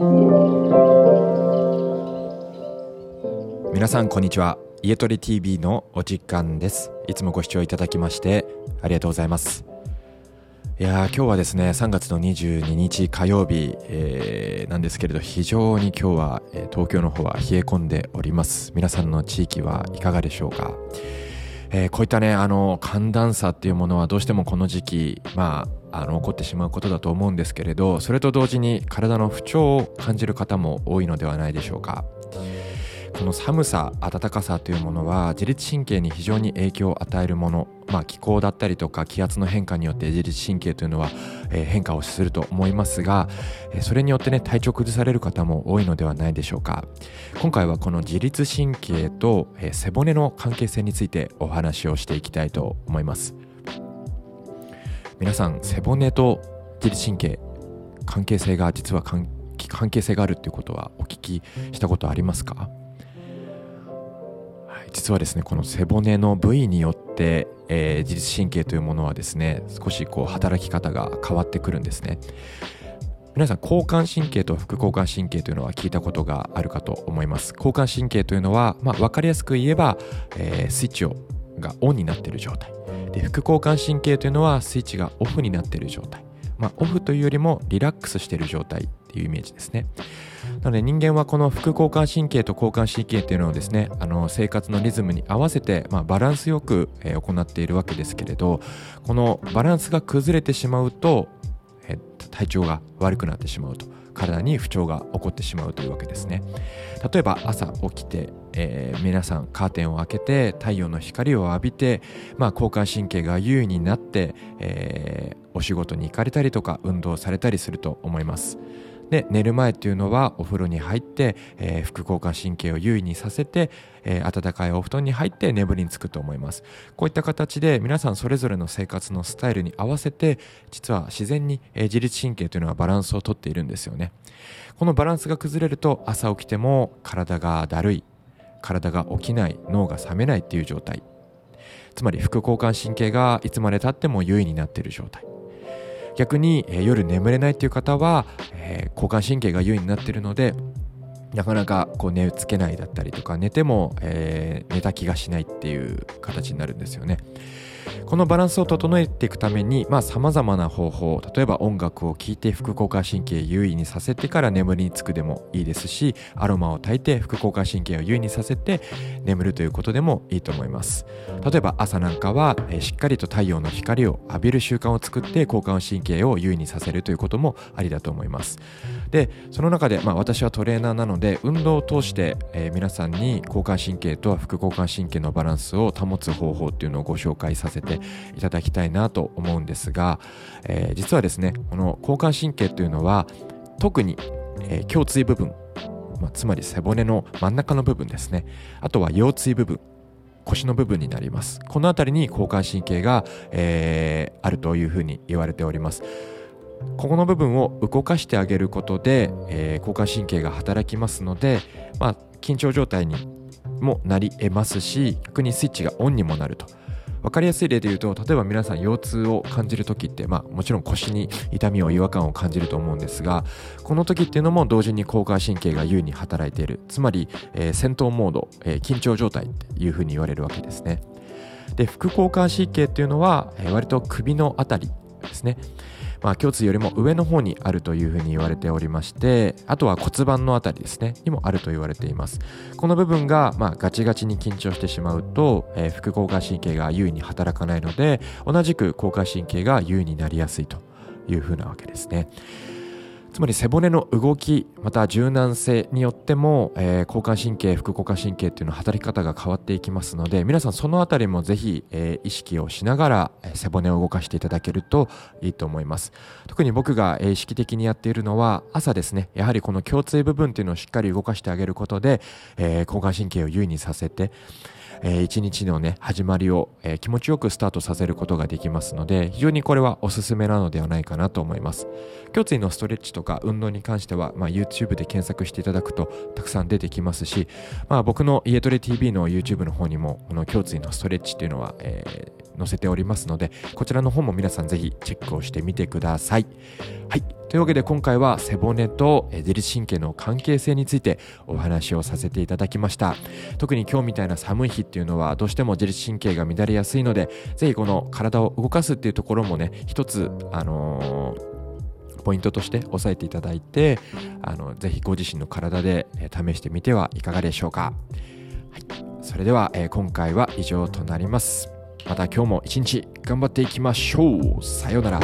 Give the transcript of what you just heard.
皆さんこんにちは。家トレ TV のお時間です。いつもご視聴いただきましてありがとうございます。いや今日はですね3月の22日火曜日、えー、なんですけれど非常に今日は、え、東京の方は冷え込んでおります。皆さんの地域はいかがでしょうか、えー、こういったねあの寒暖差っていうものはどうしてもこの時期まああの起こってしまうことだと思うんですけれどそれと同時に体の不調を感じる方も多いのではないでしょうか。この寒さ暖かさというものは自律神経に非常に影響を与えるもの、まあ、気候だったりとか気圧の変化によって自律神経というのは、え、変化をすると思いますが、え、それによってね体調崩される方も多いのではないでしょうか。今回はこの自律神経と、え、背骨の関係性についてお話をしていきたいと思います。皆さん背骨と自律神経関係性が実は関係性があるっていうことはお聞きしたことありますか？実はですねこの背骨の部位によって、えー、自律神経というものはですね少しこう働き方が変わってくるんですね。皆さん交感神経と副交感神経というのは聞いたことがあるかと思います。交感神経というのは、まあ、分かりやすく言えば、えー、スイッチをがオンになっている状態で副交感神経というのはスイッチがオフになっている状態まあ、オフというよりもリラックスしている状態っていうイメージですね。なので人間はこの副交感神経と交感神経というのをですねあの生活のリズムに合わせて、まあ、バランスよく、行っているわけですけれどこのバランスが崩れてしまうと、え、体調が悪くなってしまうと体に不調が起こってしまうというわけですね。例えば朝起きて、えー、皆さんカーテンを開けて太陽の光を浴びて、まあ、交感神経が優位になって、えー、お仕事に行かれたりとか運動されたりすると思います。で寝る前っていうのはお風呂に入って、えー、副交感神経を優位にさせて、えー、暖かいお布団に入って眠りにつくと思います。こういった形で皆さんそれぞれの生活のスタイルに合わせて実は自然に、えー、自律神経というのはバランスをとっているんですよね。このバランスが崩れると朝起きても体がだるい体が起きない脳が覚めないっていう状態。つまり副交感神経がいつまでたっても優位になっている状態。逆に、え、夜眠れないっていう方は、えー、交感神経が優位になっているのでなかなかこう寝つけないだったりとか寝ても、えー、寝た気がしないっていう形になるんですよね。このバランスを整えていくためにさまざ、まな方法例えば音楽を聴いて副交感神経優位にさせてから眠りにつくでもいいですしアロマを焚いて副交感神経を優位にさせて眠るということでもいいと思います。例えば朝なんかは、え、しっかりと太陽の光を浴びる習慣を作って交感神経を優位にさせるということもありだと思います。でその中で、まあ、私はトレーナーなので運動を通して、えー、皆さんに交感神経と副交感神経のバランスを保つ方法っていうのをご紹介させせていただきたいなと思うんですが、えー、実はですねこの交感神経というのは特に、えー、胸椎部分、まあ、つまり背骨の真ん中の部分ですね。あとは腰椎部分腰の部分になります。この辺りに交感神経が、えー、あるというふうに言われております。ここの部分を動かしてあげることで、えー、交感神経が働きますので、まあ、緊張状態にもなり得ますし逆にスイッチがオンにもなると。分かりやすい例で言うと例えば皆さん腰痛を感じる時って、まあ、もちろん腰に痛みを違和感を感じると思うんですがこの時っていうのも同時に交感神経が優に働いている。つまり、えー、戦闘モード、えー、緊張状態っていうふうに言われるわけですね。で副交感神経っていうのは、えー、割と首のあたりですね。まあ、胸椎よりも上の方にあるというふうに言われておりましてあとは骨盤のあたりですねにもあると言われています。この部分が、まあ、ガチガチに緊張してしまうと、えー、副交感神経が優位に働かないので同じく交感神経が優位になりやすいというふうなわけですね。つまり背骨の動きまた柔軟性によっても、えー、交感神経副交感神経っていうのは働き方が変わっていきますので皆さんそのあたりもぜひ、えー、意識をしながら、背骨を動かしていただけるといいと思います。特に僕が、え、意識的にやっているのは朝ですね。やはりこの胸椎部分っていうのをしっかり動かしてあげることで、え、交感神経を優位にさせてえー、一日のね始まりを、えー、気持ちよくスタートさせることができますので非常にこれはおすすめなのではないかなと思います。胸椎のストレッチとか運動に関しては、まあ、YouTube で検索していただくとたくさん出てきますし、まあ、僕の家トレ TV の YouTube の方にもこの胸椎のストレッチっていうのは、えー、載せておりますのでこちらの方も皆さんぜひチェックをしてみてください。はい。というわけで今回は背骨と自律神経の関係性についてお話をさせていただきました。特に今日みたいな寒い日っていうのはどうしても自律神経が乱れやすいのでぜひこの体を動かすっていうところもね一つあのーポイントとして押さえていただいてあのぜひご自身の体で試してみてはいかがでしょうか、はい、それでは、えー、今回は以上となります。また今日も一日頑張っていきましょう。さようなら。